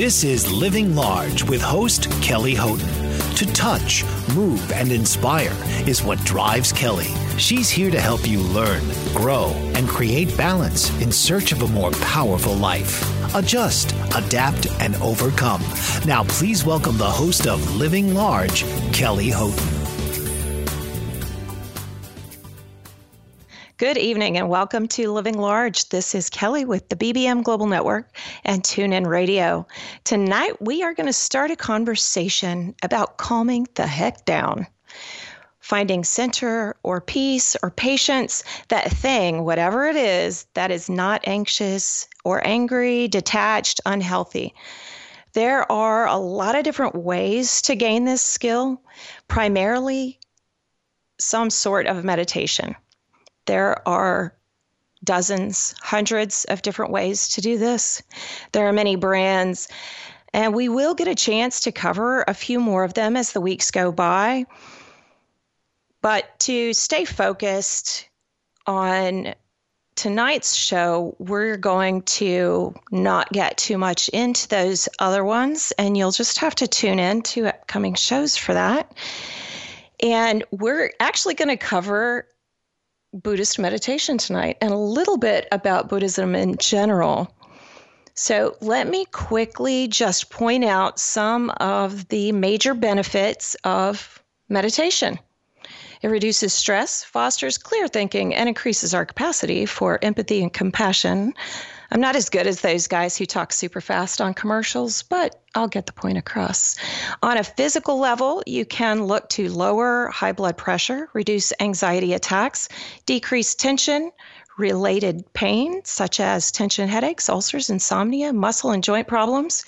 This is Living Large with host Kelly Houghton. To touch, move, and inspire is what drives Kelly. She's here to help you learn, grow, and create balance in search of a more powerful life. Adjust, adapt, and overcome. Now, please welcome the host of Living Large, Kelly Houghton. Good evening and welcome to Living Large. This is Kelly with the BBM Global Network and TuneIn Radio. Tonight we are going to start a conversation about calming the heck down. Finding center or peace or patience, that thing, whatever it is, that is not anxious or angry, detached, unhealthy. There are a lot of different ways to gain this skill, primarily some sort of meditation. There are dozens, hundreds of different ways to do this. There are many brands, and we will get a chance to cover a few more of them as the weeks go by. But to stay focused on tonight's show, we're going to not get too much into those other ones, and you'll just have to tune in to upcoming shows for that. And we're actually going to cover Buddhist meditation tonight and a little bit about Buddhism in general. So, let me quickly just point out some of the major benefits of meditation. It reduces stress, fosters clear thinking, and increases our capacity for empathy and compassion. I'm not as good as those guys who talk super fast on commercials, but I'll get the point across. On a physical level, you can look to lower high blood pressure, reduce anxiety attacks, decrease tension, related pain, such as tension headaches, ulcers, insomnia, muscle and joint problems,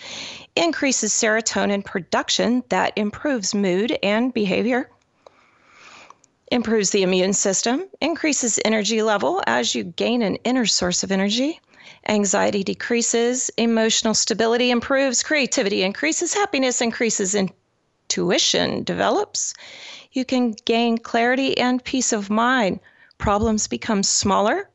increases serotonin production that improves mood and behavior, improves the immune system, increases energy level as you gain an inner source of energy Anxiety decreases, emotional stability improves, creativity increases, happiness increases, intuition develops. You can gain clarity and peace of mind. Problems become smaller.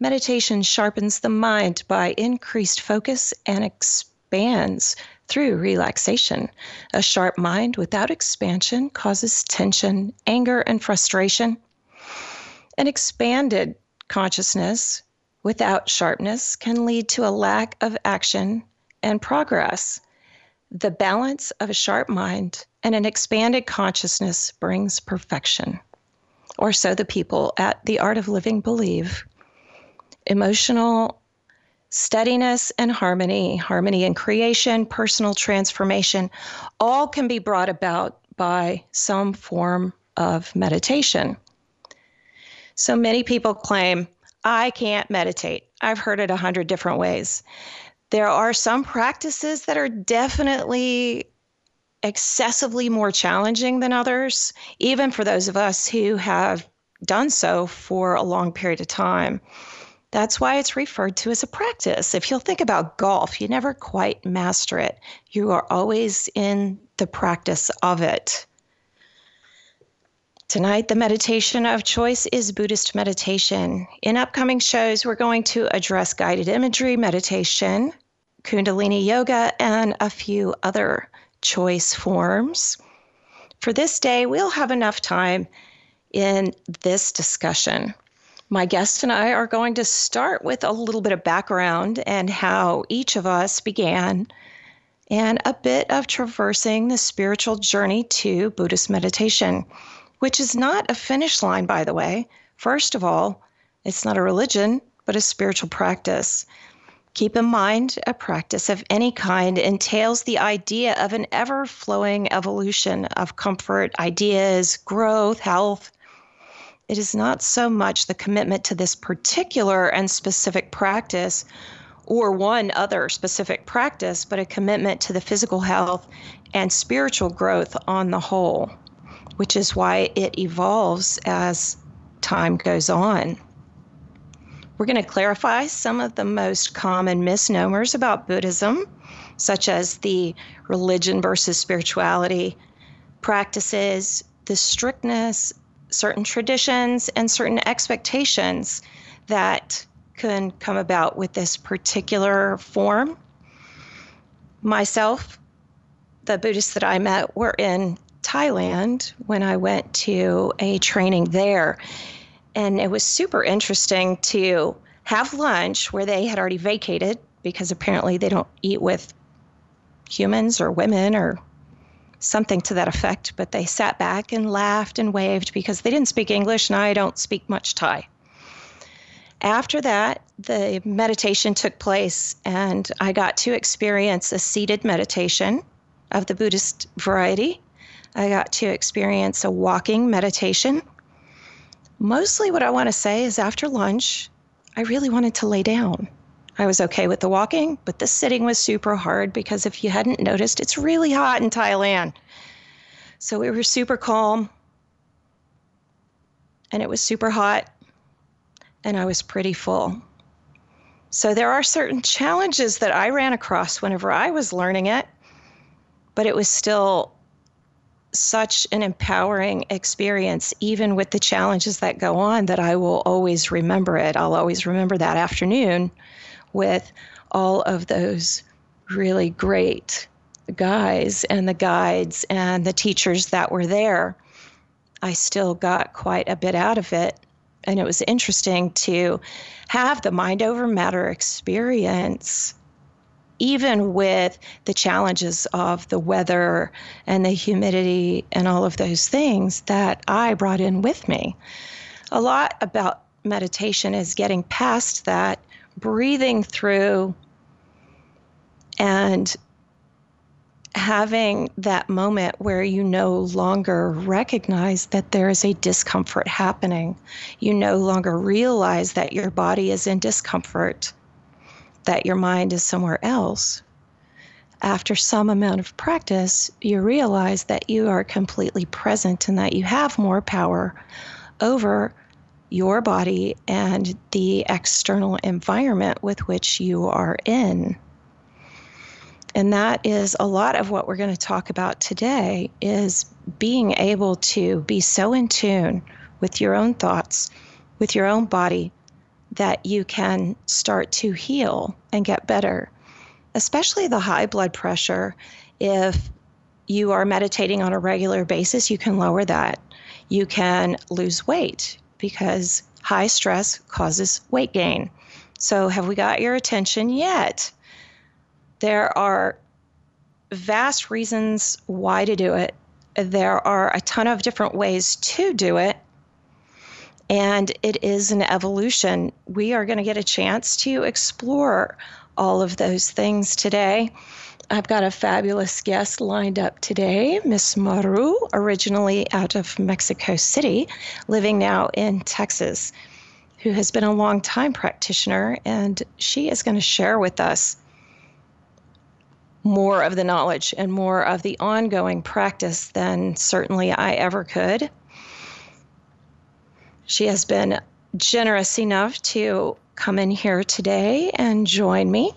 Meditation sharpens the mind by increased focus and expands through relaxation. A sharp mind without expansion causes tension, anger, and frustration. An expanded consciousness without sharpness can lead to a lack of action and progress. The balance of a sharp mind and an expanded consciousness brings perfection. Or so the people at The Art of Living believe. Emotional steadiness and harmony, harmony in creation, personal transformation, all can be brought about by some form of meditation. So many people claim, I can't meditate. I've heard it a hundred different ways. There are some practices that are definitely excessively more challenging than others, even for those of us who have done so for a long period of time. That's why it's referred to as a practice. If you'll think about golf, you never quite master it, you are always in the practice of it. Tonight, the meditation of choice is Buddhist meditation. In upcoming shows, we're going to address guided imagery meditation, Kundalini yoga, and a few other choice forms. For this day, we'll have enough time in this discussion. My guest and I are going to start with a little bit of background and how each of us began and a bit of traversing the spiritual journey to Buddhist meditation, which is not a finish line, by the way. First of all, it's not a religion, but a spiritual practice. Keep in mind, a practice of any kind entails the idea of an ever flowing evolution of comfort, ideas, growth, health. It is not so much the commitment to this particular and specific practice or one other specific practice, but a commitment to the physical health and spiritual growth on the whole, which is why it evolves as time goes on. We're going to clarify some of the most common misnomers about Buddhism, such as the religion versus spirituality practices, the strictness, certain traditions, and certain expectations that can come about with this particular form. Myself, the Buddhists that I met were in Thailand when I went to a training there. And it was super interesting to have lunch where they had already vacated because apparently they don't eat with humans or women or something to that effect. But they sat back and laughed and waved because they didn't speak English and I don't speak much Thai. After that, the meditation took place, and I got to experience a seated meditation of the Buddhist variety. I got to experience a walking meditation. Mostly, what I want to say is after lunch, I really wanted to lay down. I was okay with the walking, but the sitting was super hard because if you hadn't noticed, it's really hot in Thailand. So we were super calm and it was super hot and I was pretty full. So there are certain challenges that I ran across whenever I was learning it, but it was still such an empowering experience, even with the challenges that go on, that I will always remember it. I'll always remember that afternoon with all of those really great guys and the guides and the teachers that were there. I still got quite a bit out of it and it was interesting to have the mind over matter experience even with the challenges of the weather and the humidity and all of those things that I brought in with me. A lot about meditation is getting past that, breathing through, and having that moment where you no longer recognize that there is a discomfort happening. You no longer realize that your body is in discomfort, that your mind is somewhere else. After some amount of practice, you realize that you are completely present and that you have more power over your body and the external environment with which you are in and that is a lot of what we're going to talk about today is being able to be so in tune with your own thoughts with your own body that you can start to heal and get better. Especially the high blood pressure. If you are meditating on a regular basis you can lower that. You can lose weight because high stress causes weight gain. So have we got your attention yet? There are vast reasons why to do it. There are a ton of different ways to do it. And it is an evolution. We are going to get a chance to explore all of those things today. I've got a fabulous guest lined up today, Miss Maru, originally out of Mexico City, living now in Texas, who has been a long time practitioner, and she is going to share with us more of the knowledge and more of the ongoing practice than certainly I ever could. She has been generous enough to come in here today and join me.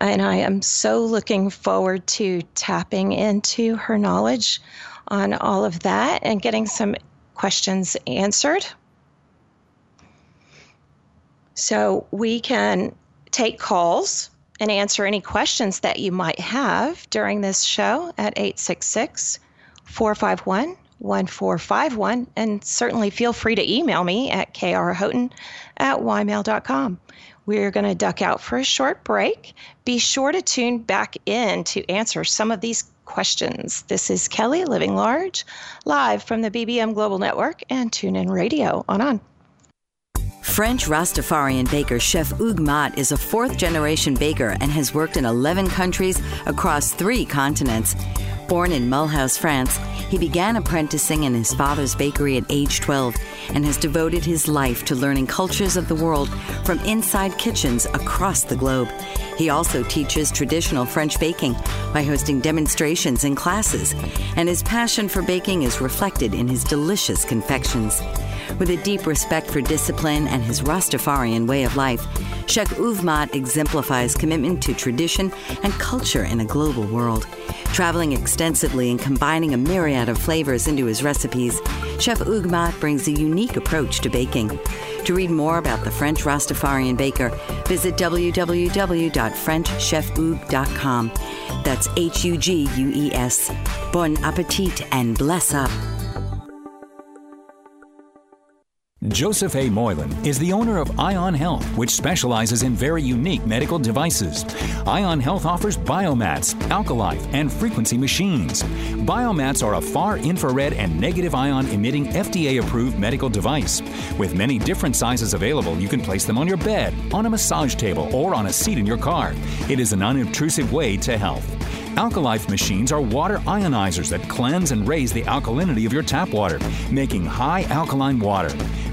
And I am so looking forward to tapping into her knowledge on all of that and getting some questions answered. So we can take calls and answer any questions that you might have during this show at 866 451 1451. And certainly feel free to email me at krhoughton at ymail.com. We're going to duck out for a short break. Be sure to tune back in to answer some of these questions. This is Kelly Living Large, live from the BBM Global Network and TuneIn Radio on on. French Rastafarian baker Chef Hugues Mott is a fourth generation baker and has worked in 11 countries across three continents. Born in Mulhouse, France, he began apprenticing in his father's bakery at age 12 and has devoted his life to learning cultures of the world from inside kitchens across the globe. He also teaches traditional French baking by hosting demonstrations and classes, and his passion for baking is reflected in his delicious confections. With a deep respect for discipline and his Rastafarian way of life, Chef Mott exemplifies commitment to tradition and culture in a global world. Traveling extensively and combining a myriad of flavors into his recipes, Chef Hugues brings a unique approach to baking. To read more about the French Rastafarian baker, visit www.frenchchefhugues.com. That's H U G U E S. Bon appetit and bless up. Joseph A. Moylan is the owner of Ion Health, which specializes in very unique medical devices. Ion Health offers biomats, alkalife, and frequency machines. Biomats are a far infrared and negative ion emitting FDA approved medical device. With many different sizes available, you can place them on your bed, on a massage table, or on a seat in your car. It is an unobtrusive way to health. Alkalife machines are water ionizers that cleanse and raise the alkalinity of your tap water, making high alkaline water.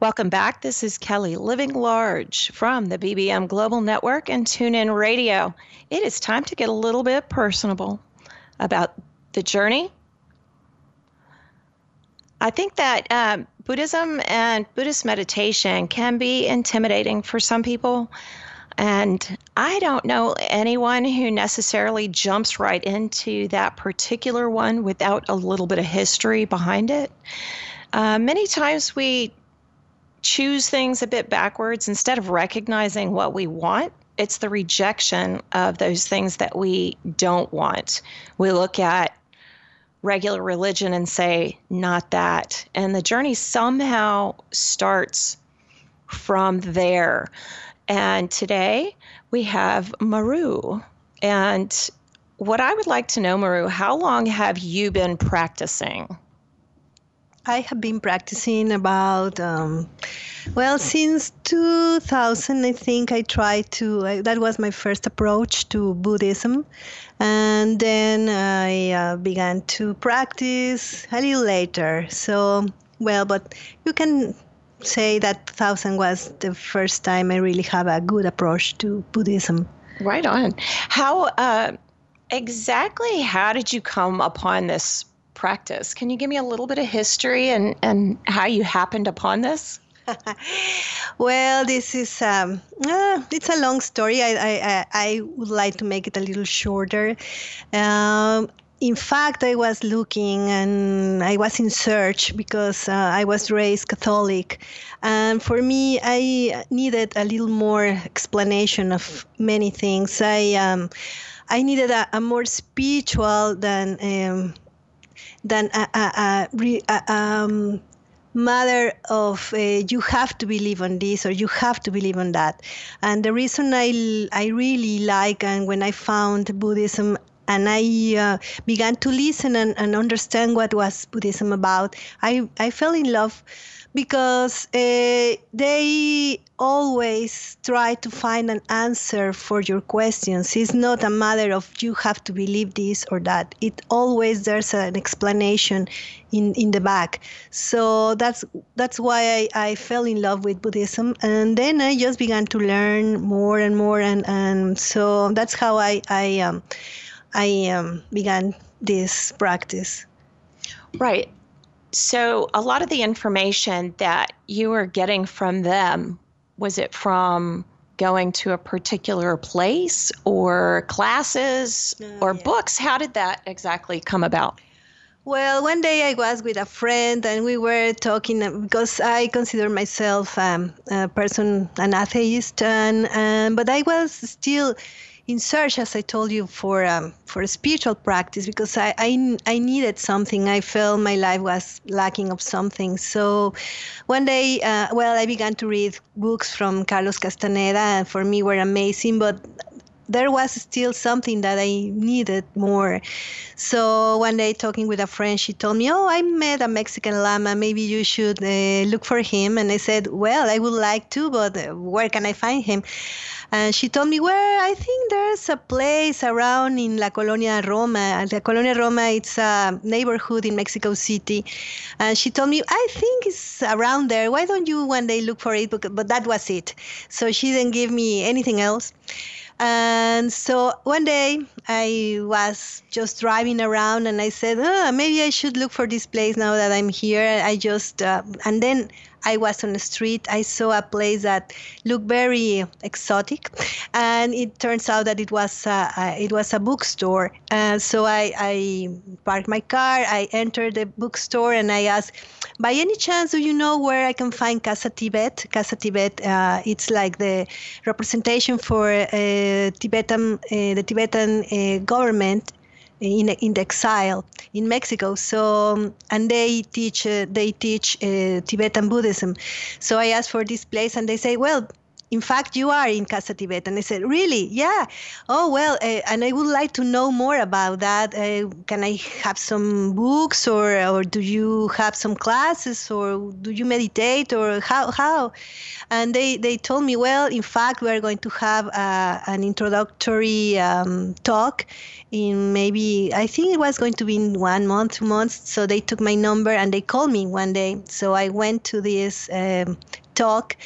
Welcome back. This is Kelly Living Large from the BBM Global Network and TuneIn Radio. It is time to get a little bit personable about the journey. I think that um, Buddhism and Buddhist meditation can be intimidating for some people. And I don't know anyone who necessarily jumps right into that particular one without a little bit of history behind it. Uh, many times we choose things a bit backwards instead of recognizing what we want it's the rejection of those things that we don't want. We look at regular religion and say not that. And the journey somehow starts from there. And today we have maru. And what i would like to know maru how long have you been practicing I have been practicing about, um, well, since 2000, I think I tried to, uh, that was my first approach to Buddhism. And then I uh, began to practice a little later. So, well, but you can say that 2000 was the first time I really have a good approach to Buddhism. Right on. How uh, exactly, how did you come upon this practice. Can you give me a little bit of history and, and how you happened upon this? well, this is um, uh, it's a long story. I, I I would like to make it a little shorter. Um, in fact, I was looking and I was in search because uh, I was raised Catholic. And for me, I needed a little more explanation of many things. I, um, I needed a, a more spiritual than um, than a, a, a, a um, matter of uh, you have to believe on this or you have to believe on that. And the reason I, I really like and when I found Buddhism and I uh, began to listen and, and understand what was Buddhism about, I, I fell in love because uh, they always try to find an answer for your questions. It's not a matter of you have to believe this or that. It always there's an explanation in, in the back. So that's that's why I, I fell in love with Buddhism, and then I just began to learn more and more, and, and so that's how I I um, I um, began this practice. Right. So, a lot of the information that you were getting from them, was it from going to a particular place or classes oh, or yeah. books? How did that exactly come about? Well, one day I was with a friend and we were talking because I consider myself um, a person, an atheist, and um, but I was still in search, as I told you, for um, for a spiritual practice because I, I, I needed something. I felt my life was lacking of something. So one day, uh, well, I began to read books from Carlos Castaneda, and for me were amazing. But there was still something that I needed more. So one day, talking with a friend, she told me, "Oh, I met a Mexican lama. Maybe you should uh, look for him." And I said, "Well, I would like to, but uh, where can I find him?" And she told me, well, I think there's a place around in La Colonia Roma. La Colonia Roma, it's a neighborhood in Mexico City. And she told me, I think it's around there. Why don't you one day look for it? But that was it. So she didn't give me anything else. And so one day I was just driving around and I said, oh, maybe I should look for this place now that I'm here. I just, uh, and then I was on the street. I saw a place that looked very exotic, and it turns out that it was a, it was a bookstore. And so I, I parked my car. I entered the bookstore and I asked, by any chance, do you know where I can find Casa Tibet? Casa Tibet, uh, it's like the representation for uh, Tibetan, uh, the Tibetan uh, government in, in the exile in Mexico. So um, and they teach uh, they teach uh, Tibetan Buddhism. So I asked for this place, and they say, well, in fact, you are in Casa Tibet. And I said, really? Yeah. Oh, well, uh, and I would like to know more about that. Uh, can I have some books or, or do you have some classes or do you meditate or how? how? And they, they told me, well, in fact, we're going to have uh, an introductory um, talk in maybe, I think it was going to be in one month, two months. So they took my number and they called me one day. So I went to this um, talk.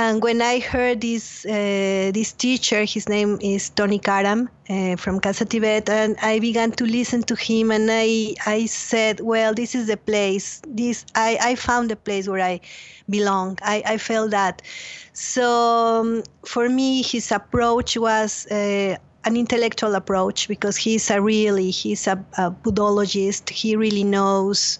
And when I heard this uh, this teacher, his name is Tony Karam uh, from Casa Tibet, and I began to listen to him, and I I said, well, this is the place. This I, I found the place where I belong. I, I felt that. So um, for me, his approach was. Uh, an intellectual approach because he's a really he's a, a buddhologist he really knows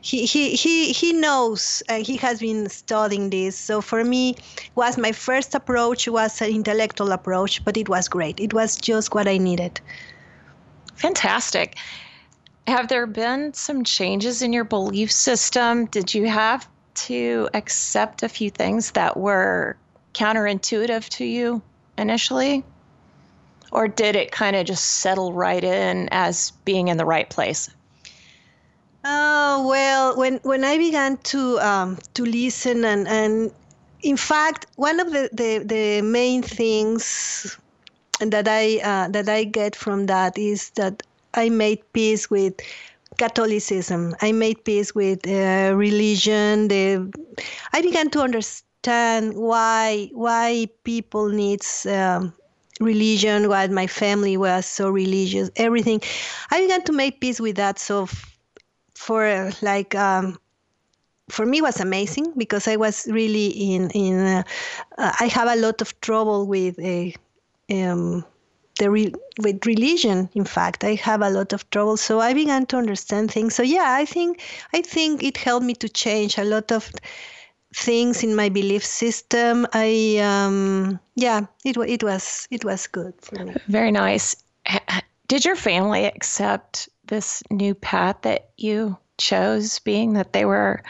he he he he knows and he has been studying this. So for me, was my first approach was an intellectual approach, but it was great. It was just what I needed. Fantastic. Have there been some changes in your belief system? Did you have to accept a few things that were counterintuitive to you initially? Or did it kind of just settle right in as being in the right place? When when I began to um, to listen and and in fact, one of the, the, the main things that I uh, that I get from that is that I made peace with Catholicism. I made peace with uh, religion. The I began to understand why why people needs um, religion. Why my family was so religious. Everything. I began to make peace with that. So for like um, for me was amazing because I was really in in uh, I have a lot of trouble with a uh, um, the re- with religion. In fact, I have a lot of trouble. So I began to understand things. So yeah, I think I think it helped me to change a lot of things in my belief system. I um, yeah, it it was it was good for me. Very nice. Did your family accept this new path that you chose, being that they were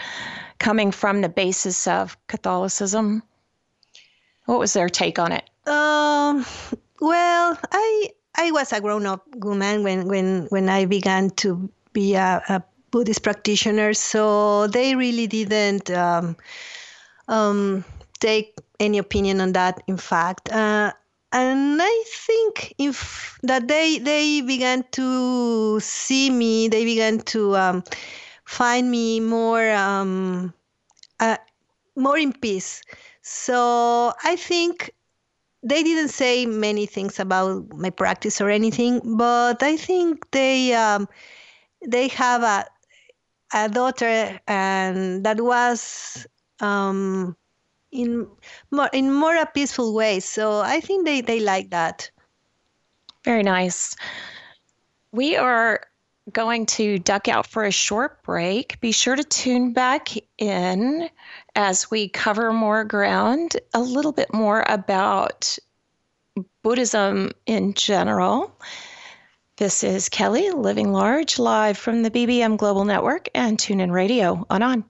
coming from the basis of Catholicism? What was their take on it? Um, well, I I was a grown-up woman when when when I began to be a, a Buddhist practitioner, so they really didn't um, um, take any opinion on that. In fact, uh, and I think if that they they began to see me, they began to um, find me more um, uh, more in peace. So I think they didn't say many things about my practice or anything, but I think they um, they have a a daughter and that was um, in more in more a peaceful way. So I think they they like that. Very nice. We are going to duck out for a short break. Be sure to tune back in as we cover more ground, a little bit more about Buddhism in general. This is Kelly, Living Large, live from the BBM Global Network and TuneIn Radio on On.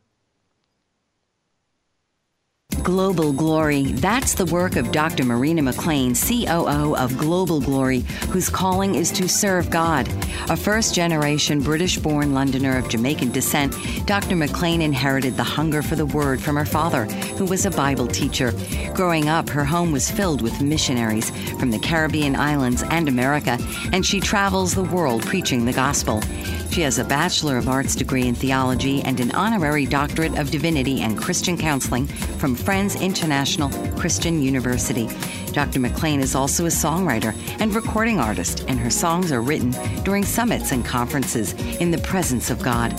Global Glory. That's the work of Dr. Marina McLean, COO of Global Glory, whose calling is to serve God. A first generation British born Londoner of Jamaican descent, Dr. McLean inherited the hunger for the Word from her father, who was a Bible teacher. Growing up, her home was filled with missionaries from the Caribbean islands and America, and she travels the world preaching the gospel. She has a Bachelor of Arts degree in theology and an honorary doctorate of divinity and Christian counseling from Friends International Christian University. Dr. McLean is also a songwriter and recording artist, and her songs are written during summits and conferences in the presence of God.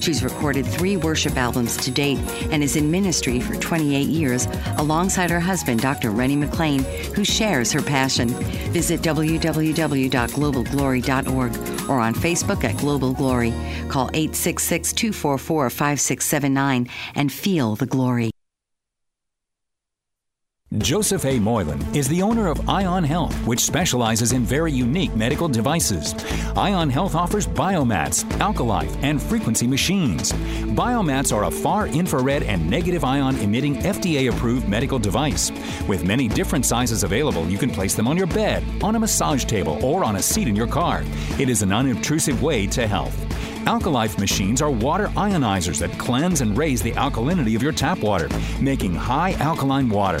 She's recorded three worship albums to date and is in ministry for 28 years alongside her husband, Dr. Rennie McLean, who shares her passion. Visit www.globalglory.org or on Facebook at Global Glory. Call 866 244 5679 and feel the glory. Joseph A. Moylan is the owner of Ion Health, which specializes in very unique medical devices. Ion Health offers biomats, alkalife, and frequency machines. Biomats are a far infrared and negative ion emitting FDA approved medical device. With many different sizes available, you can place them on your bed, on a massage table, or on a seat in your car. It is an unobtrusive way to health. Alkalife machines are water ionizers that cleanse and raise the alkalinity of your tap water, making high alkaline water.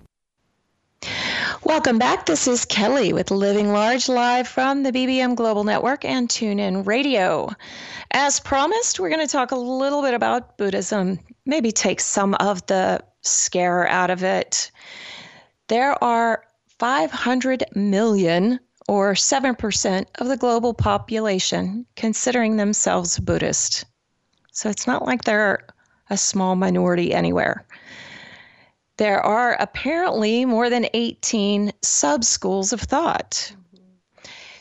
Welcome back. This is Kelly with Living Large live from the BBM Global Network and TuneIn Radio. As promised, we're going to talk a little bit about Buddhism, maybe take some of the scare out of it. There are 500 million or 7% of the global population considering themselves Buddhist. So it's not like they're a small minority anywhere. There are apparently more than 18 sub schools of thought.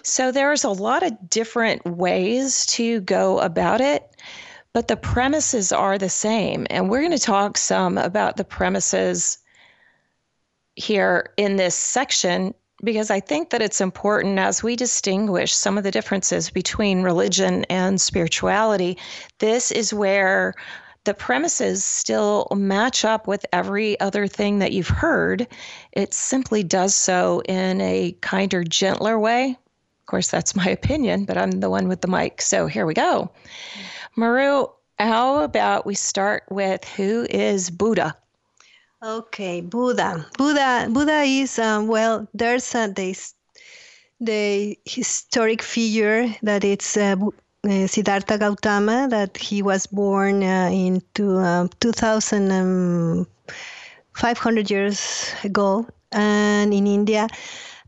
So there's a lot of different ways to go about it, but the premises are the same. And we're going to talk some about the premises here in this section because I think that it's important as we distinguish some of the differences between religion and spirituality. This is where the premises still match up with every other thing that you've heard. It simply does so in a kinder, gentler way. Of course, that's my opinion, but I'm the one with the mic. So here we go. Maru, how about we start with who is Buddha? Okay, Buddha. Buddha. Buddha is um, well. There's a, the the historic figure that it's uh, uh, Siddhartha Gautama, that he was born uh, into uh, 2,500 years ago, and in India.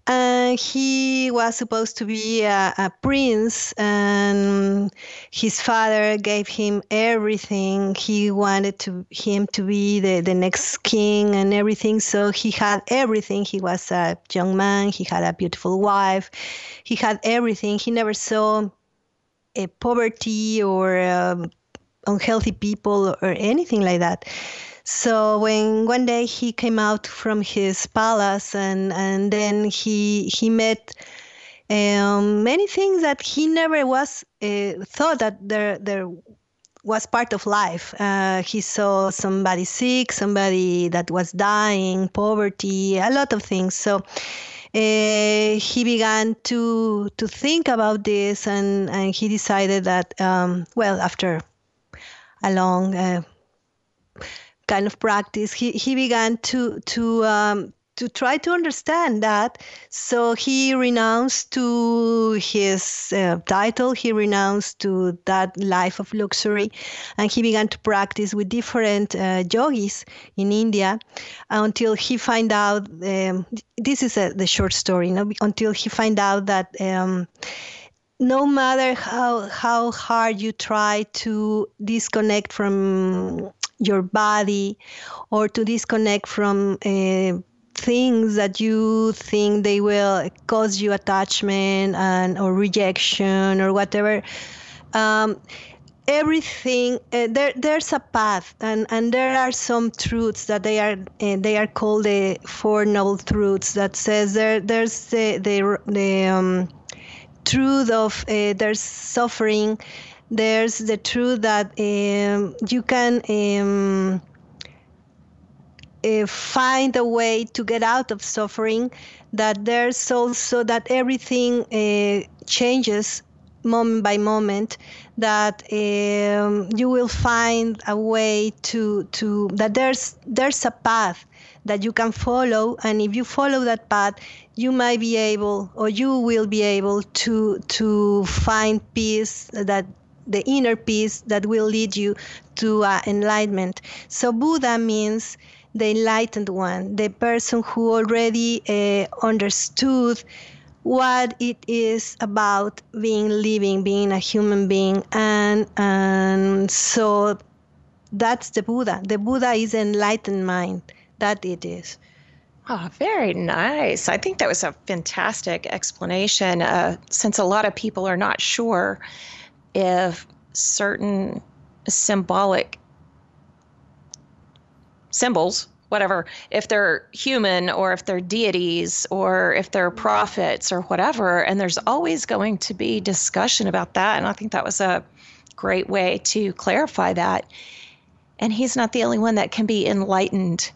and he was supposed to be a, a, prince and his father gave him everything. He wanted to him to be the, the next king and everything. So he had everything. He was a young man. He had a beautiful wife. He had everything. He never saw poverty or um, unhealthy people or anything like that so when one day he came out from his palace and, and then he he met um, many things that he never was uh, thought that there there was part of life. Uh, he saw somebody sick, somebody that was dying, poverty, a lot of things. So uh, he began to to think about this, and, and he decided that um, well, after a long uh, kind of practice, he, he began to to um, to try to understand that. So he renounced to his uh, title, he renounced to that life of luxury, and he began to practice with different uh, yogis in India until he find out. Um, this is a, the short story. You know, until he find out that. Um, no matter how how hard you try to disconnect from your body or to disconnect from uh, things that you think they will cause you attachment and or rejection or whatever um, everything uh, there there's a path and and there are some truths that they are uh, they are called the four noble truths that says there there's the the, the um, truth of uh, there's suffering. There's the truth that um, you can um, uh, find a way to get out of suffering, that there's also that everything uh, changes moment by moment, that um, you will find a way to, to that there's there's a path that you can follow and if you follow that path you might be able or you will be able to to find peace that the inner peace that will lead you to uh, enlightenment. So Buddha means the enlightened one, the person who already uh, understood what it is about being living, being a human being, and and so that's the Buddha. The Buddha is enlightened mind. That it is. Oh, very nice. I think that was a fantastic explanation. Uh, since a lot of people are not sure if certain symbolic symbols whatever if they're human or if they're deities or if they're prophets or whatever and there's always going to be discussion about that and i think that was a great way to clarify that. And he's not the only one that can be enlightened.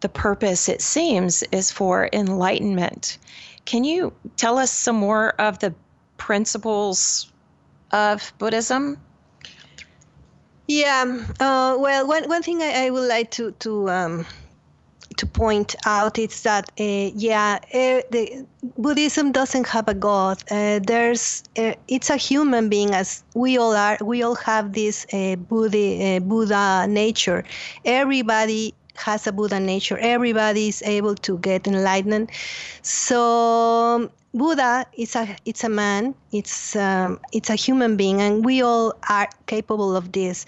The purpose it seems is for enlightenment. Can you tell us some more of the principles of buddhism yeah. Uh, well, one, one thing I, I would like to to um, to point out is that uh, yeah, uh, the Buddhism doesn't have a god. Uh, there's uh, it's a human being as we all are. We all have this uh, Buddha Buddha nature. Everybody has a Buddha nature. Everybody is able to get enlightened. So Buddha is a it's a man. It's um, it's a human being, and we all are capable of this.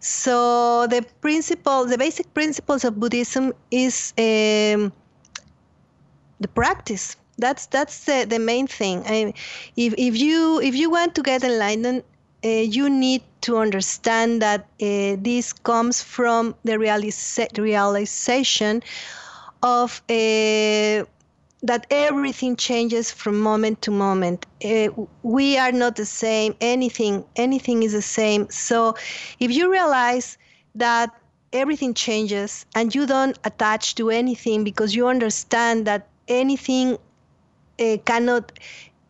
So the principle, the basic principles of Buddhism is um, the practice. That's that's the, the main thing. I, if if you if you want to get enlightened, uh, you need to understand that uh, this comes from the realisa- realization of uh, that everything changes from moment to moment. We are not the same. Anything, anything is the same. So, if you realize that everything changes and you don't attach to anything because you understand that anything cannot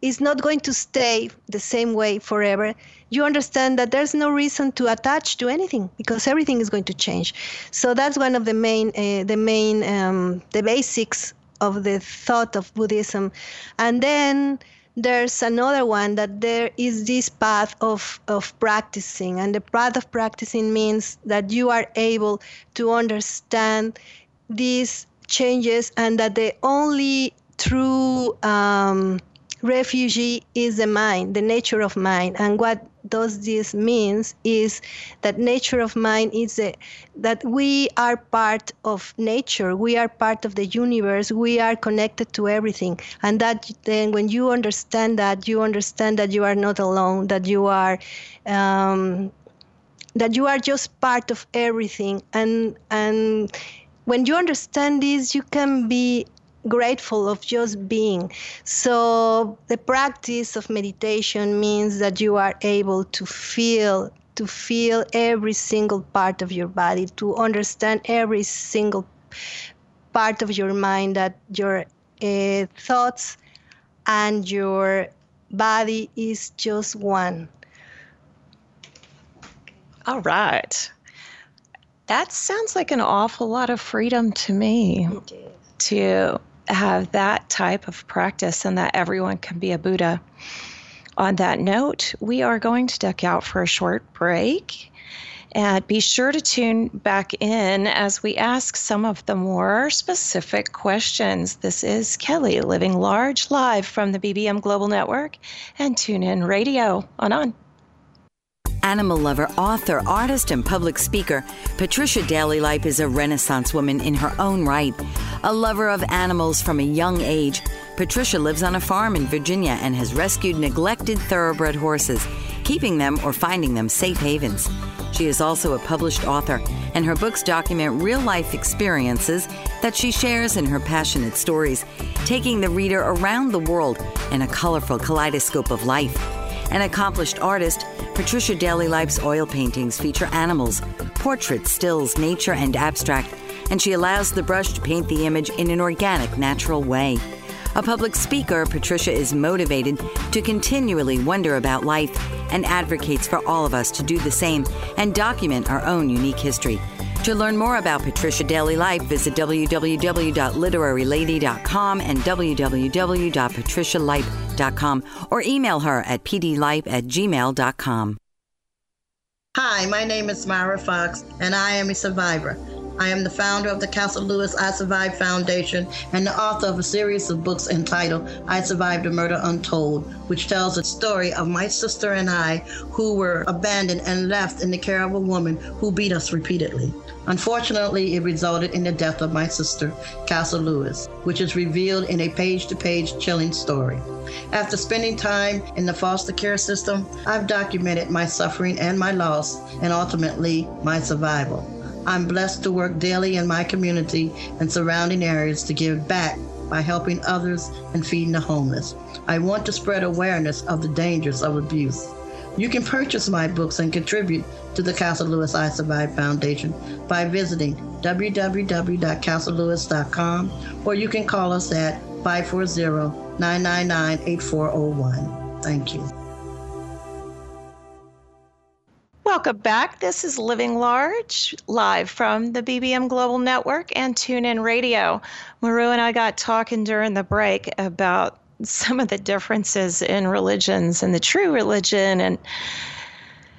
is not going to stay the same way forever you understand that there's no reason to attach to anything because everything is going to change so that's one of the main uh, the main um, the basics of the thought of Buddhism. And then there's another one that there is this path of, of practicing. And the path of practicing means that you are able to understand these changes and that the only true um, refugee is the mind, the nature of mind. And what does this means is that nature of mind is a, that we are part of nature. We are part of the universe. We are connected to everything. And that then when you understand that you understand that you are not alone that you are um, that you are just part of everything. And and when you understand this you can be grateful of just being. So the practice of meditation means that you are able to feel to feel every single part of your body, to understand every single part of your mind that your uh, thoughts and your body is just one. All right. That sounds like an awful lot of freedom to me. To have that type of practice and that everyone can be a Buddha. On that note, we are going to duck out for a short break. And be sure to tune back in as we ask some of the more specific questions. This is Kelly living large live from the BBM Global Network and Tune In Radio on On. Animal lover, author, artist, and public speaker, Patricia Daly Lipe is a Renaissance woman in her own right. A lover of animals from a young age, Patricia lives on a farm in Virginia and has rescued neglected thoroughbred horses, keeping them or finding them safe havens. She is also a published author, and her books document real life experiences that she shares in her passionate stories, taking the reader around the world in a colorful kaleidoscope of life. An accomplished artist, Patricia Daly Lipe's oil paintings feature animals, portraits, stills, nature, and abstract, and she allows the brush to paint the image in an organic, natural way. A public speaker, Patricia is motivated to continually wonder about life and advocates for all of us to do the same and document our own unique history. To learn more about Patricia Daly Lipe, visit www.literarylady.com and www.patricialipe.com or email her at pdlipe at gmail.com. Hi, my name is Myra Fox, and I am a survivor. I am the founder of the Castle Lewis I Survived Foundation and the author of a series of books entitled I Survived a Murder Untold, which tells the story of my sister and I who were abandoned and left in the care of a woman who beat us repeatedly. Unfortunately, it resulted in the death of my sister, Castle Lewis, which is revealed in a page to page chilling story. After spending time in the foster care system, I've documented my suffering and my loss, and ultimately my survival. I'm blessed to work daily in my community and surrounding areas to give back by helping others and feeding the homeless. I want to spread awareness of the dangers of abuse. You can purchase my books and contribute to the Castle Lewis I Survive Foundation by visiting www.castlelewis.com or you can call us at 540 999 8401. Thank you. Welcome back. This is Living Large, live from the BBM Global Network and TuneIn Radio. Maru and I got talking during the break about some of the differences in religions and the true religion and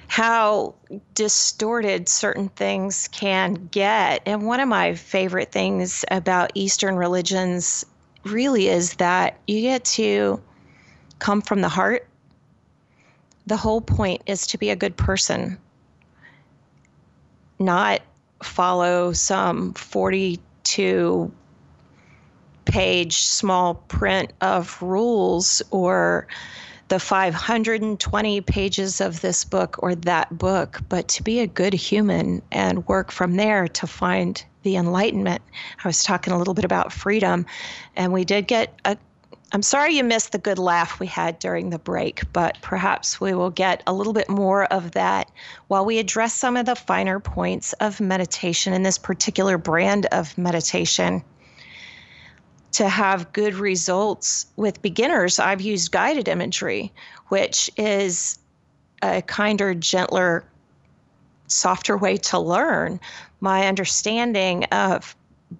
how distorted certain things can get. And one of my favorite things about Eastern religions really is that you get to come from the heart the whole point is to be a good person, not follow some 42 page small print of rules or the 520 pages of this book or that book, but to be a good human and work from there to find the enlightenment. I was talking a little bit about freedom, and we did get a I'm sorry you missed the good laugh we had during the break, but perhaps we will get a little bit more of that while we address some of the finer points of meditation in this particular brand of meditation. To have good results with beginners, I've used guided imagery, which is a kinder, gentler, softer way to learn. My understanding of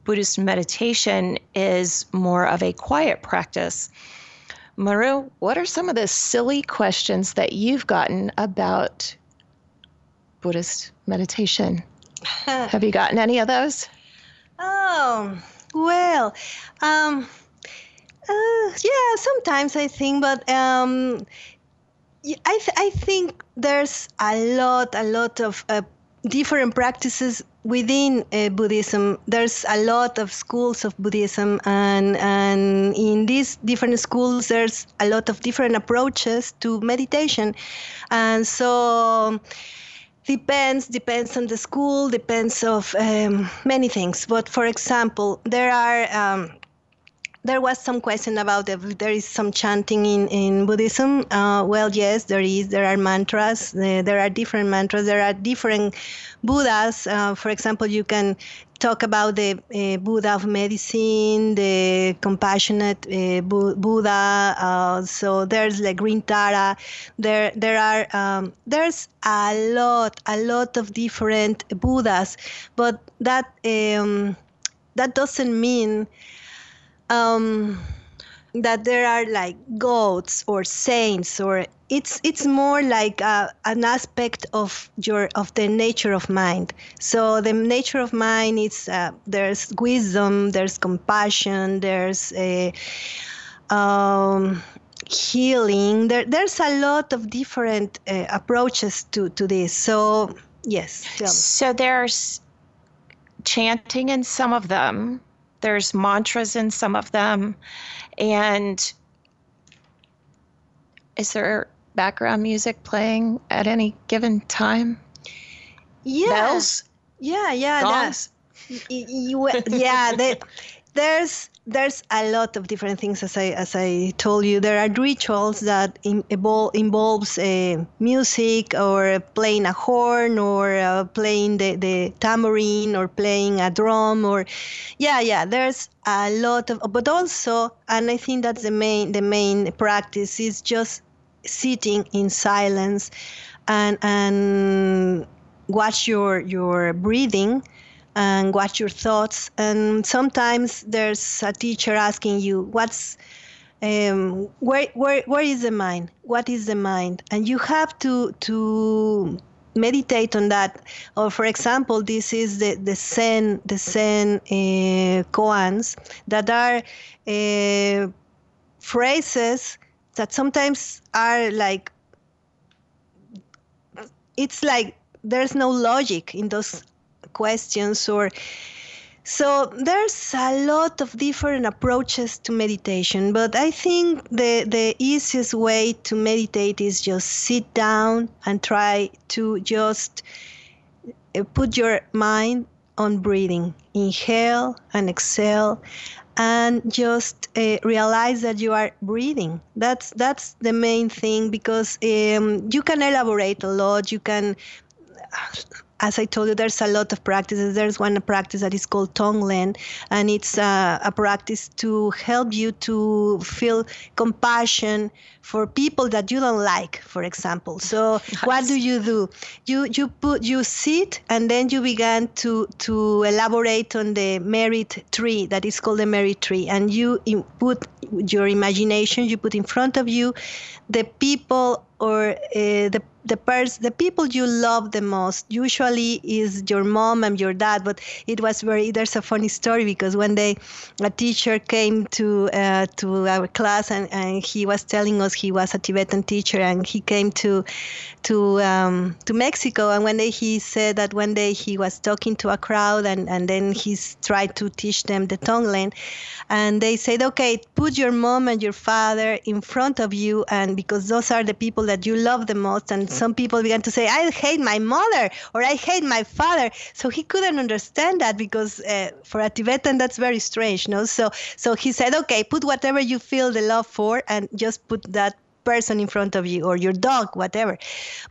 Buddhist meditation is more of a quiet practice. Maru, what are some of the silly questions that you've gotten about Buddhist meditation? Have you gotten any of those? Oh, well, um, Uh, yeah, sometimes I think, but um, I th- I think there's a lot, a lot of uh, different practices within uh, Buddhism. There's a lot of schools of Buddhism, and and in these different schools, there's a lot of different approaches to meditation, and so depends depends on the school depends of um, many things but for example there are um, there was some question about if there is some chanting in, in Buddhism. Uh, well, yes, there is. There are mantras. There are different mantras. There are different Buddhas. Uh, for example, you can talk about the uh, Buddha of medicine, the compassionate uh, Buddha. Uh, so there's like Green Tara. There, there are um, there's a lot, a lot of different Buddhas, but that um, that doesn't mean um, that there are like gods or saints or it's it's more like uh, an aspect of your of the nature of mind. So the nature of mind is uh, there's wisdom there's compassion there's a um, healing. There, there's a lot of different uh, approaches to to this. So yes so there's chanting in some of them there's mantras in some of them. And is there background music playing at any given time? Yeah. Bells? Yeah, yeah. Gongs? yeah, they, there's there's a lot of different things as I as I told you. There are rituals that in, involves uh, music or playing a horn or uh, playing the, the tambourine or playing a drum or yeah yeah. There's a lot of but also and I think that's the main the main practice is just sitting in silence and and watch your your breathing and watch your thoughts. And sometimes there's a teacher asking you, "What's um, where, where, where is the mind? What is the mind?" And you have to to meditate on that. Or for example, this is the the Zen the Zen uh, koans that are uh, phrases that sometimes are like it's like there's no logic in those questions or so there's a lot of different approaches to meditation, but I think the, the easiest way to meditate is just sit down and try to just uh, put your mind on breathing. Inhale and exhale and just uh, realize that you are breathing. That's that's the main thing because um, you can elaborate a lot. You can as I told you, there's a lot of practices. There's one practice that is called Tonglen, and it's uh, a practice to help you to feel compassion for people that you don't like, for example. So nice. what do you do? You you put you sit and then you begin to to elaborate on the merit tree that is called the merit tree, and you put your imagination. You put in front of you the people or uh, the the pers- the people you love the most usually is your mom and your dad but it was very there's a funny story because one day a teacher came to uh, to our class and, and he was telling us he was a tibetan teacher and he came to to um, to mexico and one day he said that one day he was talking to a crowd and and then he tried to teach them the tonglen and they said okay put your mom and your father in front of you and because those are the people that you love the most. And. Some people began to say, I hate my mother or I hate my father. So he couldn't understand that because uh, for a Tibetan, that's very strange. No? So, so he said, okay, put whatever you feel the love for and just put that person in front of you or your dog whatever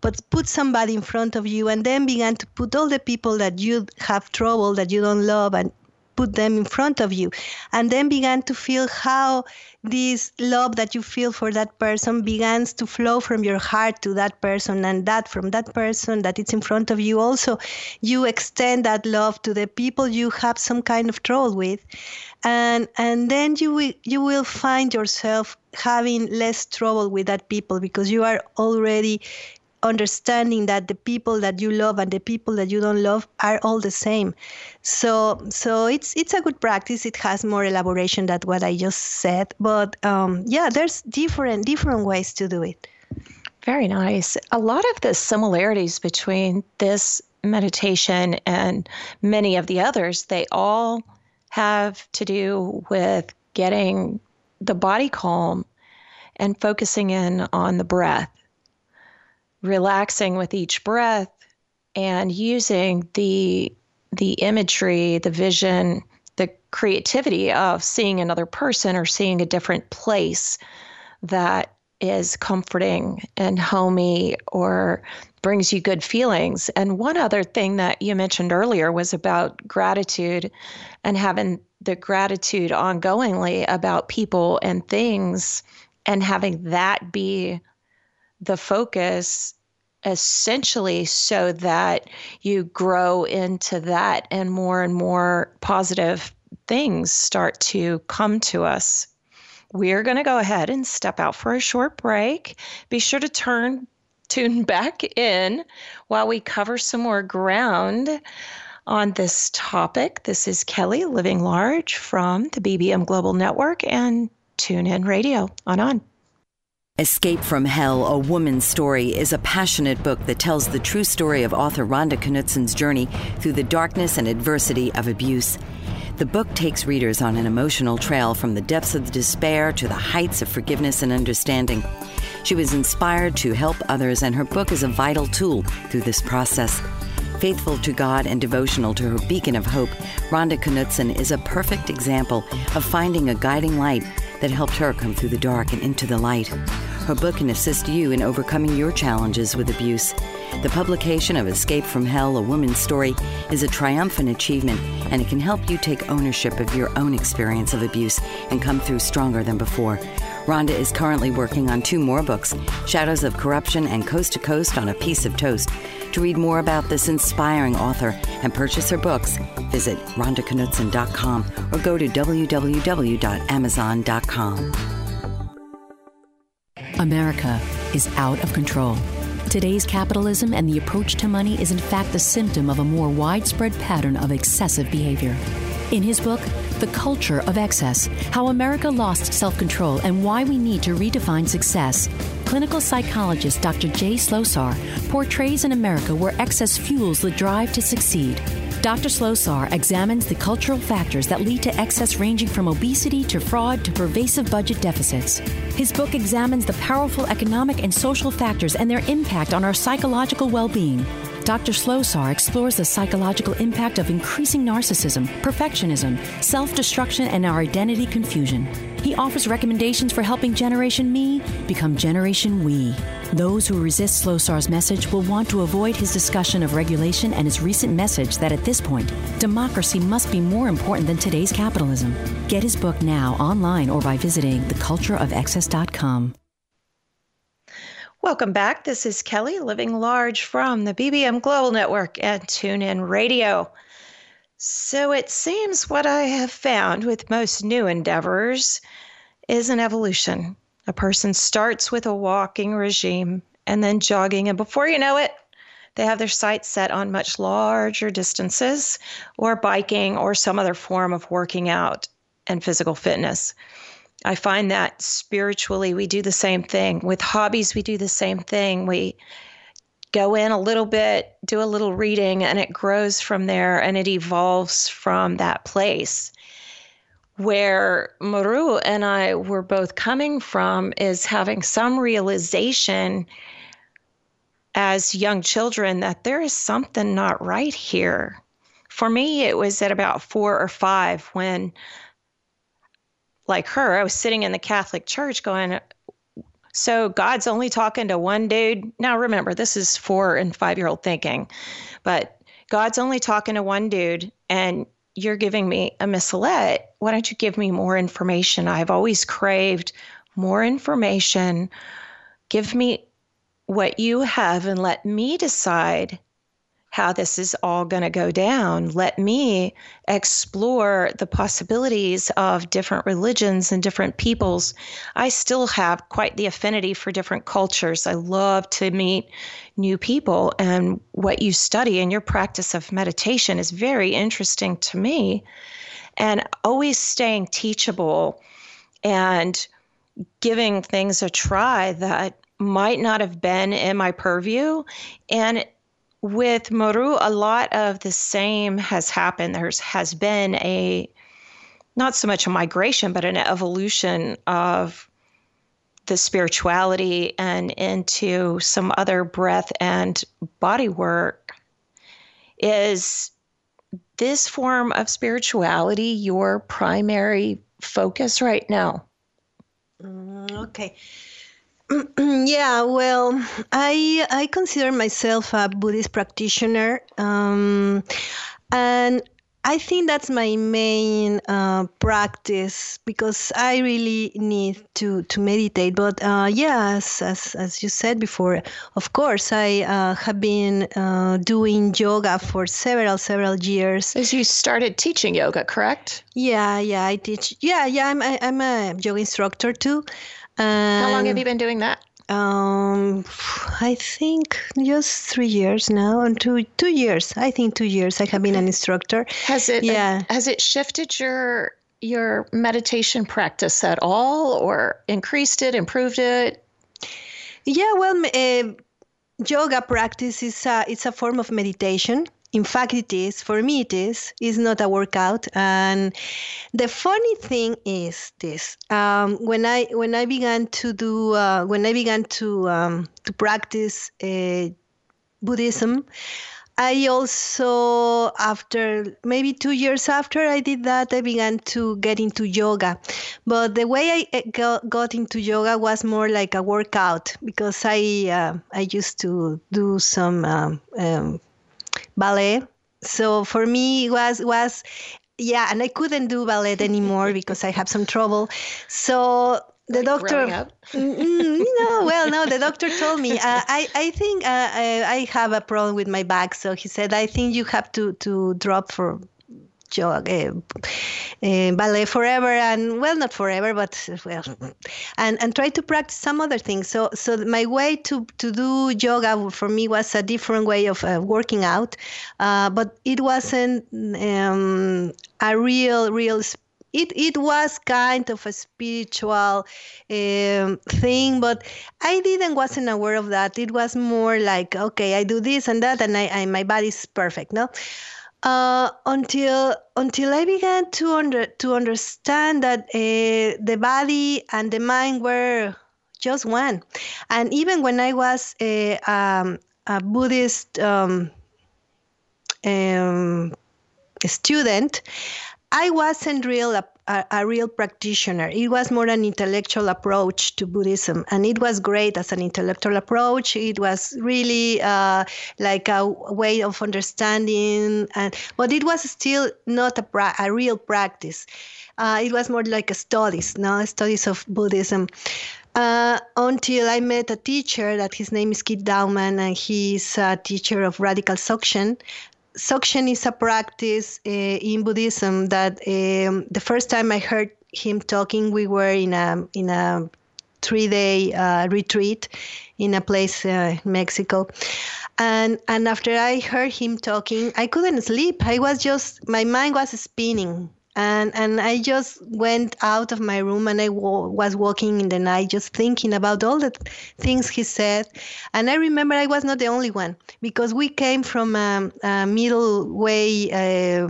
but put somebody in front of you and then began to put all the people that you have trouble that you don't love and put them in front of you. And then began to feel how this love that you feel for that person begins to flow from your heart to that person and that from that person that it's in front of you also. You extend that love to the people you have some kind of trouble with. And and then you will you will find yourself having less trouble with that people because you are already understanding that the people that you love and the people that you don't love are all the same. So so it's it's a good practice. It has more elaboration than what I just said, but um, yeah, there's different different ways to do it. Very nice. A lot of the similarities between this meditation and many of the others, they all have to do with getting the body calm and focusing in on the breath relaxing with each breath and using the the imagery, the vision, the creativity of seeing another person or seeing a different place that is comforting and homey or brings you good feelings. And one other thing that you mentioned earlier was about gratitude and having the gratitude ongoingly about people and things and having that be the focus essentially so that you grow into that and more and more positive things start to come to us. We're going to go ahead and step out for a short break. Be sure to turn tune back in while we cover some more ground on this topic. This is Kelly Living Large from the BBM Global Network and Tune In Radio on on. Escape from Hell, A Woman's Story is a passionate book that tells the true story of author Rhonda Knutsen's journey through the darkness and adversity of abuse. The book takes readers on an emotional trail from the depths of despair to the heights of forgiveness and understanding. She was inspired to help others, and her book is a vital tool through this process. Faithful to God and devotional to her beacon of hope, Rhonda Knutsen is a perfect example of finding a guiding light that helped her come through the dark and into the light. Her book can assist you in overcoming your challenges with abuse. The publication of Escape from Hell, A Woman's Story, is a triumphant achievement, and it can help you take ownership of your own experience of abuse and come through stronger than before. Rhonda is currently working on two more books Shadows of Corruption and Coast to Coast on a Piece of Toast. To read more about this inspiring author and purchase her books, visit rhondaknutsen.com or go to www.amazon.com. America is out of control. Today's capitalism and the approach to money is in fact the symptom of a more widespread pattern of excessive behavior. In his book, The Culture of Excess How America Lost Self Control and Why We Need to Redefine Success, clinical psychologist Dr. Jay Slosar portrays an America where excess fuels the drive to succeed. Dr. Slosar examines the cultural factors that lead to excess ranging from obesity to fraud to pervasive budget deficits. His book examines the powerful economic and social factors and their impact on our psychological well being. Dr. Slosar explores the psychological impact of increasing narcissism, perfectionism, self destruction, and our identity confusion. He offers recommendations for helping Generation Me become Generation We. Those who resist Slosar's message will want to avoid his discussion of regulation and his recent message that at this point, democracy must be more important than today's capitalism. Get his book now online or by visiting thecultureofexcess.com. Welcome back. This is Kelly Living Large from the BBM Global Network and TuneIn Radio. So it seems what I have found with most new endeavors is an evolution. A person starts with a walking regime and then jogging, and before you know it, they have their sights set on much larger distances or biking or some other form of working out and physical fitness. I find that spiritually we do the same thing. With hobbies, we do the same thing. We go in a little bit, do a little reading, and it grows from there and it evolves from that place. Where Maru and I were both coming from is having some realization as young children that there is something not right here. For me, it was at about four or five when like her, I was sitting in the Catholic Church going, so God's only talking to one dude. Now remember, this is four and five year old thinking, but God's only talking to one dude, and you're giving me a missalette. Why don't you give me more information? I've always craved more information. Give me what you have and let me decide how this is all going to go down. Let me explore the possibilities of different religions and different peoples. I still have quite the affinity for different cultures. I love to meet new people, and what you study in your practice of meditation is very interesting to me. And always staying teachable and giving things a try that might not have been in my purview. And with Maru, a lot of the same has happened. There's has been a not so much a migration, but an evolution of the spirituality and into some other breath and body work. Is this form of spirituality your primary focus right now? Mm, okay. yeah, well, I I consider myself a Buddhist practitioner, um, and I think that's my main uh, practice because I really need to, to meditate. But uh, yes, as, as you said before, of course, I uh, have been uh, doing yoga for several, several years. As you started teaching yoga, correct? Yeah, yeah, I teach. Yeah, yeah, I'm, I, am i am a yoga instructor too. And How long have you been doing that? Um, I think just three years now, and two two years. I think two years. I have been an instructor. Has it? Yeah. Has it shifted your your meditation practice at all, or increased it, improved it? Yeah. Well, uh, yoga practice is a, it's a form of meditation in fact it is for me it is it's not a workout and the funny thing is this um, when i when i began to do uh, when i began to um, to practice uh, buddhism I also, after maybe two years after I did that, I began to get into yoga. But the way I got into yoga was more like a workout because I uh, I used to do some um, um, ballet. So for me, it was was yeah, and I couldn't do ballet anymore because I have some trouble. So the like doctor mm, mm, no well no the doctor told me uh, i i think uh, I, I, have a problem with my back so he said i think you have to to drop for jog, uh, uh, ballet forever, and well, not forever, but well, and and try to practice some other things. So so my way to to do yoga for me was a different way of uh, working out, uh, but it wasn't um, a real real. it, it was kind of a spiritual um, thing, but I didn't wasn't aware of that. It was more like, okay, I do this and that, and I, I my body's perfect, no uh, until until I began to under to understand that uh, the body and the mind were just one, and even when I was a, um, a Buddhist um, um, student, I wasn't real a, a, real practitioner. It was more an intellectual approach to Buddhism, and it was great as an intellectual approach. It was really uh, like a way of understanding, and but it was still not a, pra- a real practice. Uh, it was more like studies, no studies of Buddhism. Uh, until I met a teacher that his name is Keith Dowman, and he's a teacher of radical Dzogchen, Dzogchen is a practice uh, in Buddhism that um, the first time I heard him talking, we were in a in a three day uh, retreat in a place uh, in Mexico. And and after I heard him talking, I couldn't sleep. I was just my mind was spinning and and I just went out of my room and I w- was walking in the night just thinking about all the things he said and I remember I was not the only one because we came from a, a middle way uh,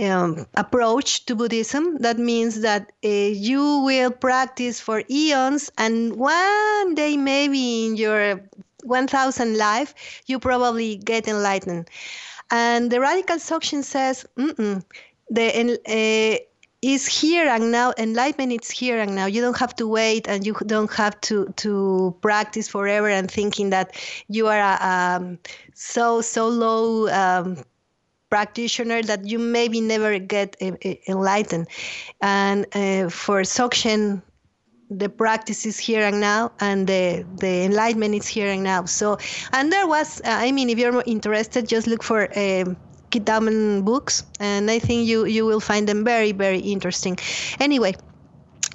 um, approach to Buddhism. That means that uh, you will practice for eons, and one day, maybe in your 1000 life, you probably get enlightened. And the radical Dzogchen says, the uh, is here and now. Enlightenment is here and now. You don't have to wait, and you don't have to to practice forever and thinking that you are a um, so so low. Um, practitioner that you maybe never get uh, enlightened and uh, for Dzogchen the practice is here and now, and the the enlightenment is here and now. So, and there was, uh, I mean, if you're interested, just look for. Um, Kidman books, and I think you you will find them very very interesting. Anyway,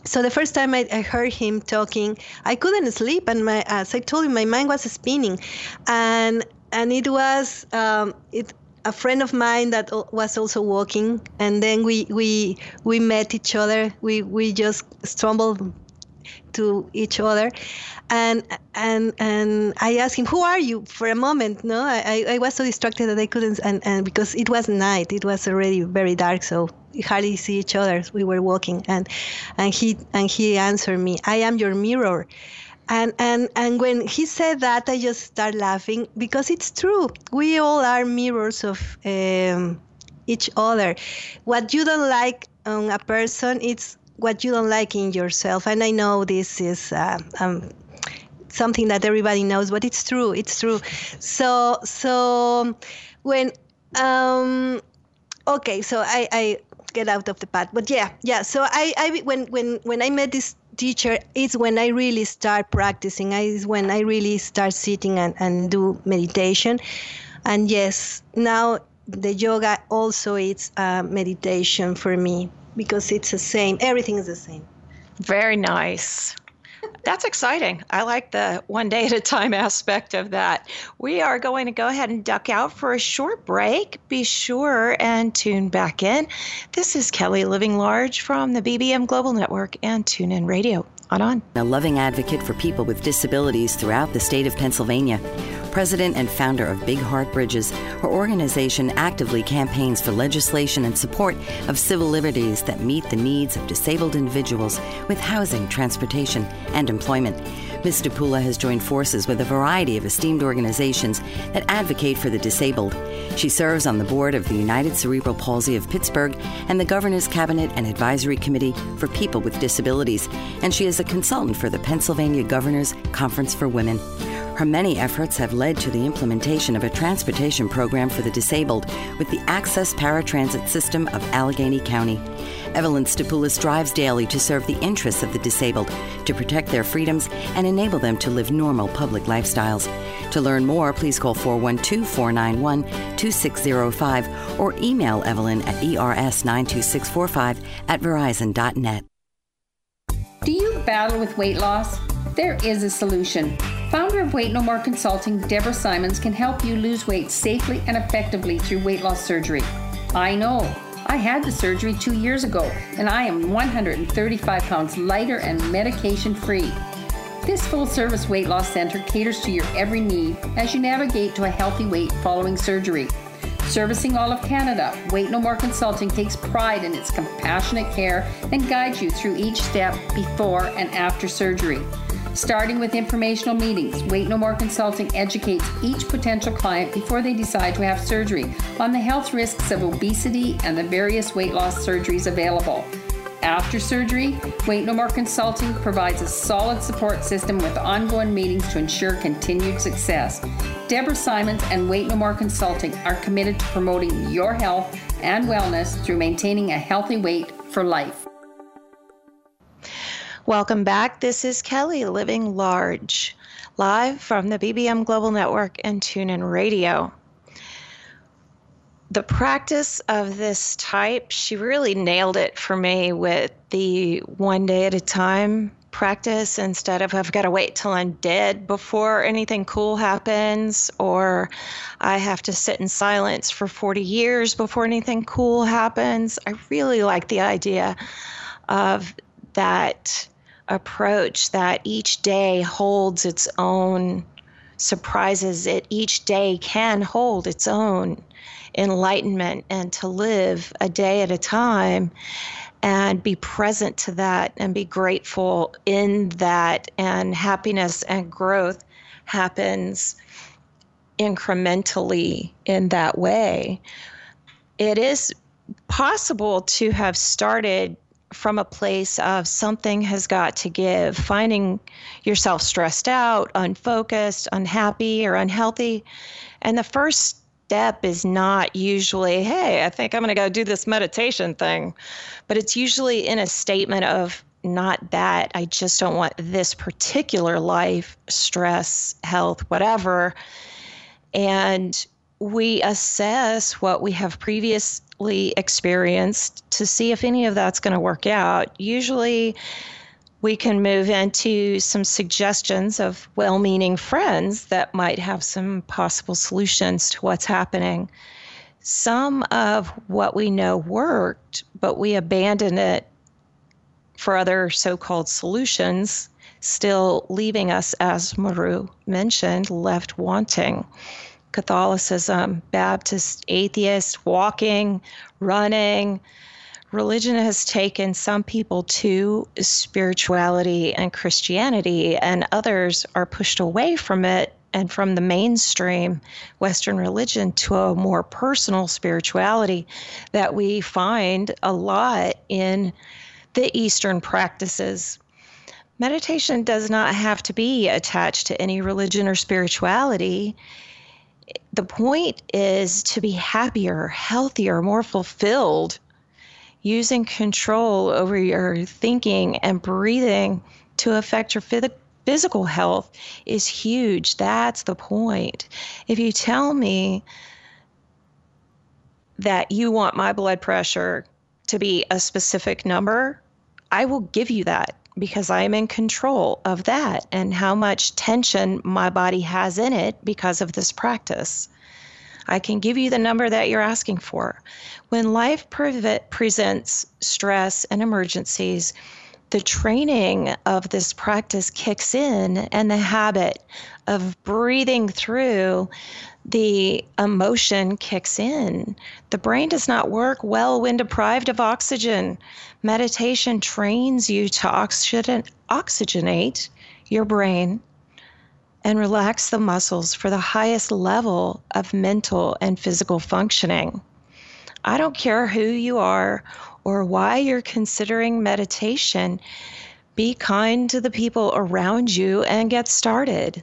so the first time I, I, heard him talking, I couldn't sleep, and my as I told you, my mind was spinning, and and it was um, it a friend of mine that was also walking, and then we we we met each other. We we just stumbled to each other. And and and I asked him who are you? For a moment no? I, I was so distracted that I couldn't and, and because it was night it was already very dark so we hardly see each other we were walking. And and he and he answered me I am your mirror. And and and when he said that I just start laughing because it's true. We all are mirrors of um, each other. What you don't like on a person it's what you don't like in yourself. And I know this is uh, um, something that everybody knows, but it's true. It's true. So so when um, okay, so I, I get out of the path, but yeah, yeah. So I, I when when when I met this teacher it's when i really start practicing I, is when i really start sitting and, and do meditation and yes now the yoga also is a meditation for me because it's the same. Everything is the same. Very nice. That's exciting. I like the one day at a time aspect of that. We are going to go ahead and duck out for a short break. Be sure and tune back in. This is Kelly Living Large from the BBM Global Network and TuneIn Radio. On. A loving advocate for people with disabilities throughout the state of Pennsylvania. President and founder of Big Heart Bridges, her organization actively campaigns for legislation and support of civil liberties that meet the needs of disabled individuals with housing, transportation, and employment. Ms. DePula has joined forces with a variety of esteemed organizations that advocate for the disabled. She serves on the board of the United Cerebral Palsy of Pittsburgh and the Governor's Cabinet and Advisory Committee for People with Disabilities, and she is a consultant for the Pennsylvania Governor's Conference for Women. Her many efforts have led to the implementation of a transportation program for the disabled with the Access Paratransit System of Allegheny County. Evelyn Stapoulis strives daily to serve the interests of the disabled, to protect their freedoms, and enable them to live normal public lifestyles. To learn more, please call 412 491 2605 or email Evelyn at ers92645 at verizon.net. Do you battle with weight loss? There is a solution. Founder of Weight No More Consulting, Deborah Simons, can help you lose weight safely and effectively through weight loss surgery. I know. I had the surgery two years ago, and I am 135 pounds lighter and medication free. This full service weight loss center caters to your every need as you navigate to a healthy weight following surgery. Servicing all of Canada, Weight No More Consulting takes pride in its compassionate care and guides you through each step before and after surgery. Starting with informational meetings, Weight No More Consulting educates each potential client before they decide to have surgery on the health risks of obesity and the various weight loss surgeries available. After surgery, Weight No More Consulting provides a solid support system with ongoing meetings to ensure continued success. Deborah Simons and Weight No More Consulting are committed to promoting your health and wellness through maintaining a healthy weight for life. Welcome back. This is Kelly Living Large, live from the BBM Global Network and TuneIn Radio. The practice of this type, she really nailed it for me with the one day at a time practice instead of I've got to wait till I'm dead before anything cool happens, or I have to sit in silence for 40 years before anything cool happens. I really like the idea of that approach that each day holds its own surprises, it each day can hold its own enlightenment and to live a day at a time and be present to that and be grateful in that. And happiness and growth happens incrementally in that way. It is possible to have started from a place of something has got to give, finding yourself stressed out, unfocused, unhappy, or unhealthy. And the first step is not usually, hey, I think I'm going to go do this meditation thing, but it's usually in a statement of, not that. I just don't want this particular life, stress, health, whatever. And we assess what we have previously experienced to see if any of that's going to work out. Usually, we can move into some suggestions of well meaning friends that might have some possible solutions to what's happening. Some of what we know worked, but we abandoned it for other so called solutions, still leaving us, as Maru mentioned, left wanting. Catholicism, Baptist, atheist, walking, running, religion has taken some people to spirituality and Christianity, and others are pushed away from it and from the mainstream Western religion to a more personal spirituality that we find a lot in the Eastern practices. Meditation does not have to be attached to any religion or spirituality. The point is to be happier, healthier, more fulfilled using control over your thinking and breathing to affect your physical health is huge. That's the point. If you tell me that you want my blood pressure to be a specific number, I will give you that because I am in control of that and how much tension my body has in it because of this practice. I can give you the number that you're asking for. When life pre- presents stress and emergencies, the training of this practice kicks in and the habit of breathing through the emotion kicks in. The brain does not work well when deprived of oxygen. Meditation trains you to oxygen- oxygenate your brain and relax the muscles for the highest level of mental and physical functioning. I don't care who you are or why you're considering meditation. Be kind to the people around you and get started.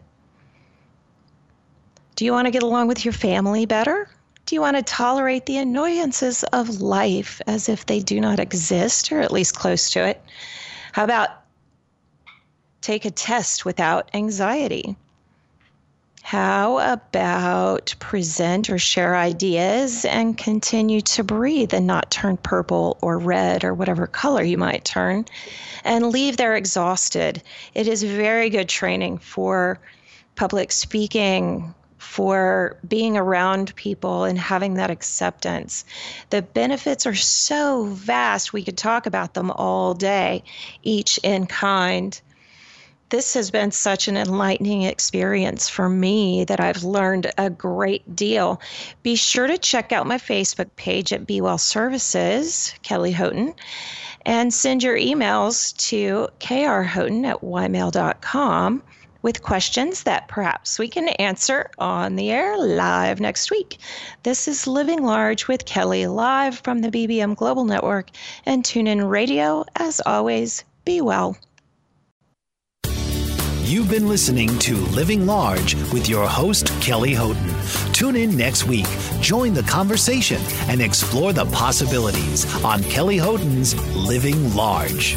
Do you want to get along with your family better? Do you want to tolerate the annoyances of life as if they do not exist or at least close to it? How about take a test without anxiety? How about present or share ideas and continue to breathe and not turn purple or red or whatever color you might turn and leave there exhausted? It is very good training for public speaking, for being around people and having that acceptance. The benefits are so vast, we could talk about them all day, each in kind this has been such an enlightening experience for me that I've learned a great deal. Be sure to check out my Facebook page at Be Well Services, Kelly Houghton, and send your emails to krhoughton at ymail.com with questions that perhaps we can answer on the air live next week. This is Living Large with Kelly live from the BBM Global Network and TuneIn Radio. As always, be well. You've been listening to Living Large with your host, Kelly Houghton. Tune in next week, join the conversation, and explore the possibilities on Kelly Houghton's Living Large.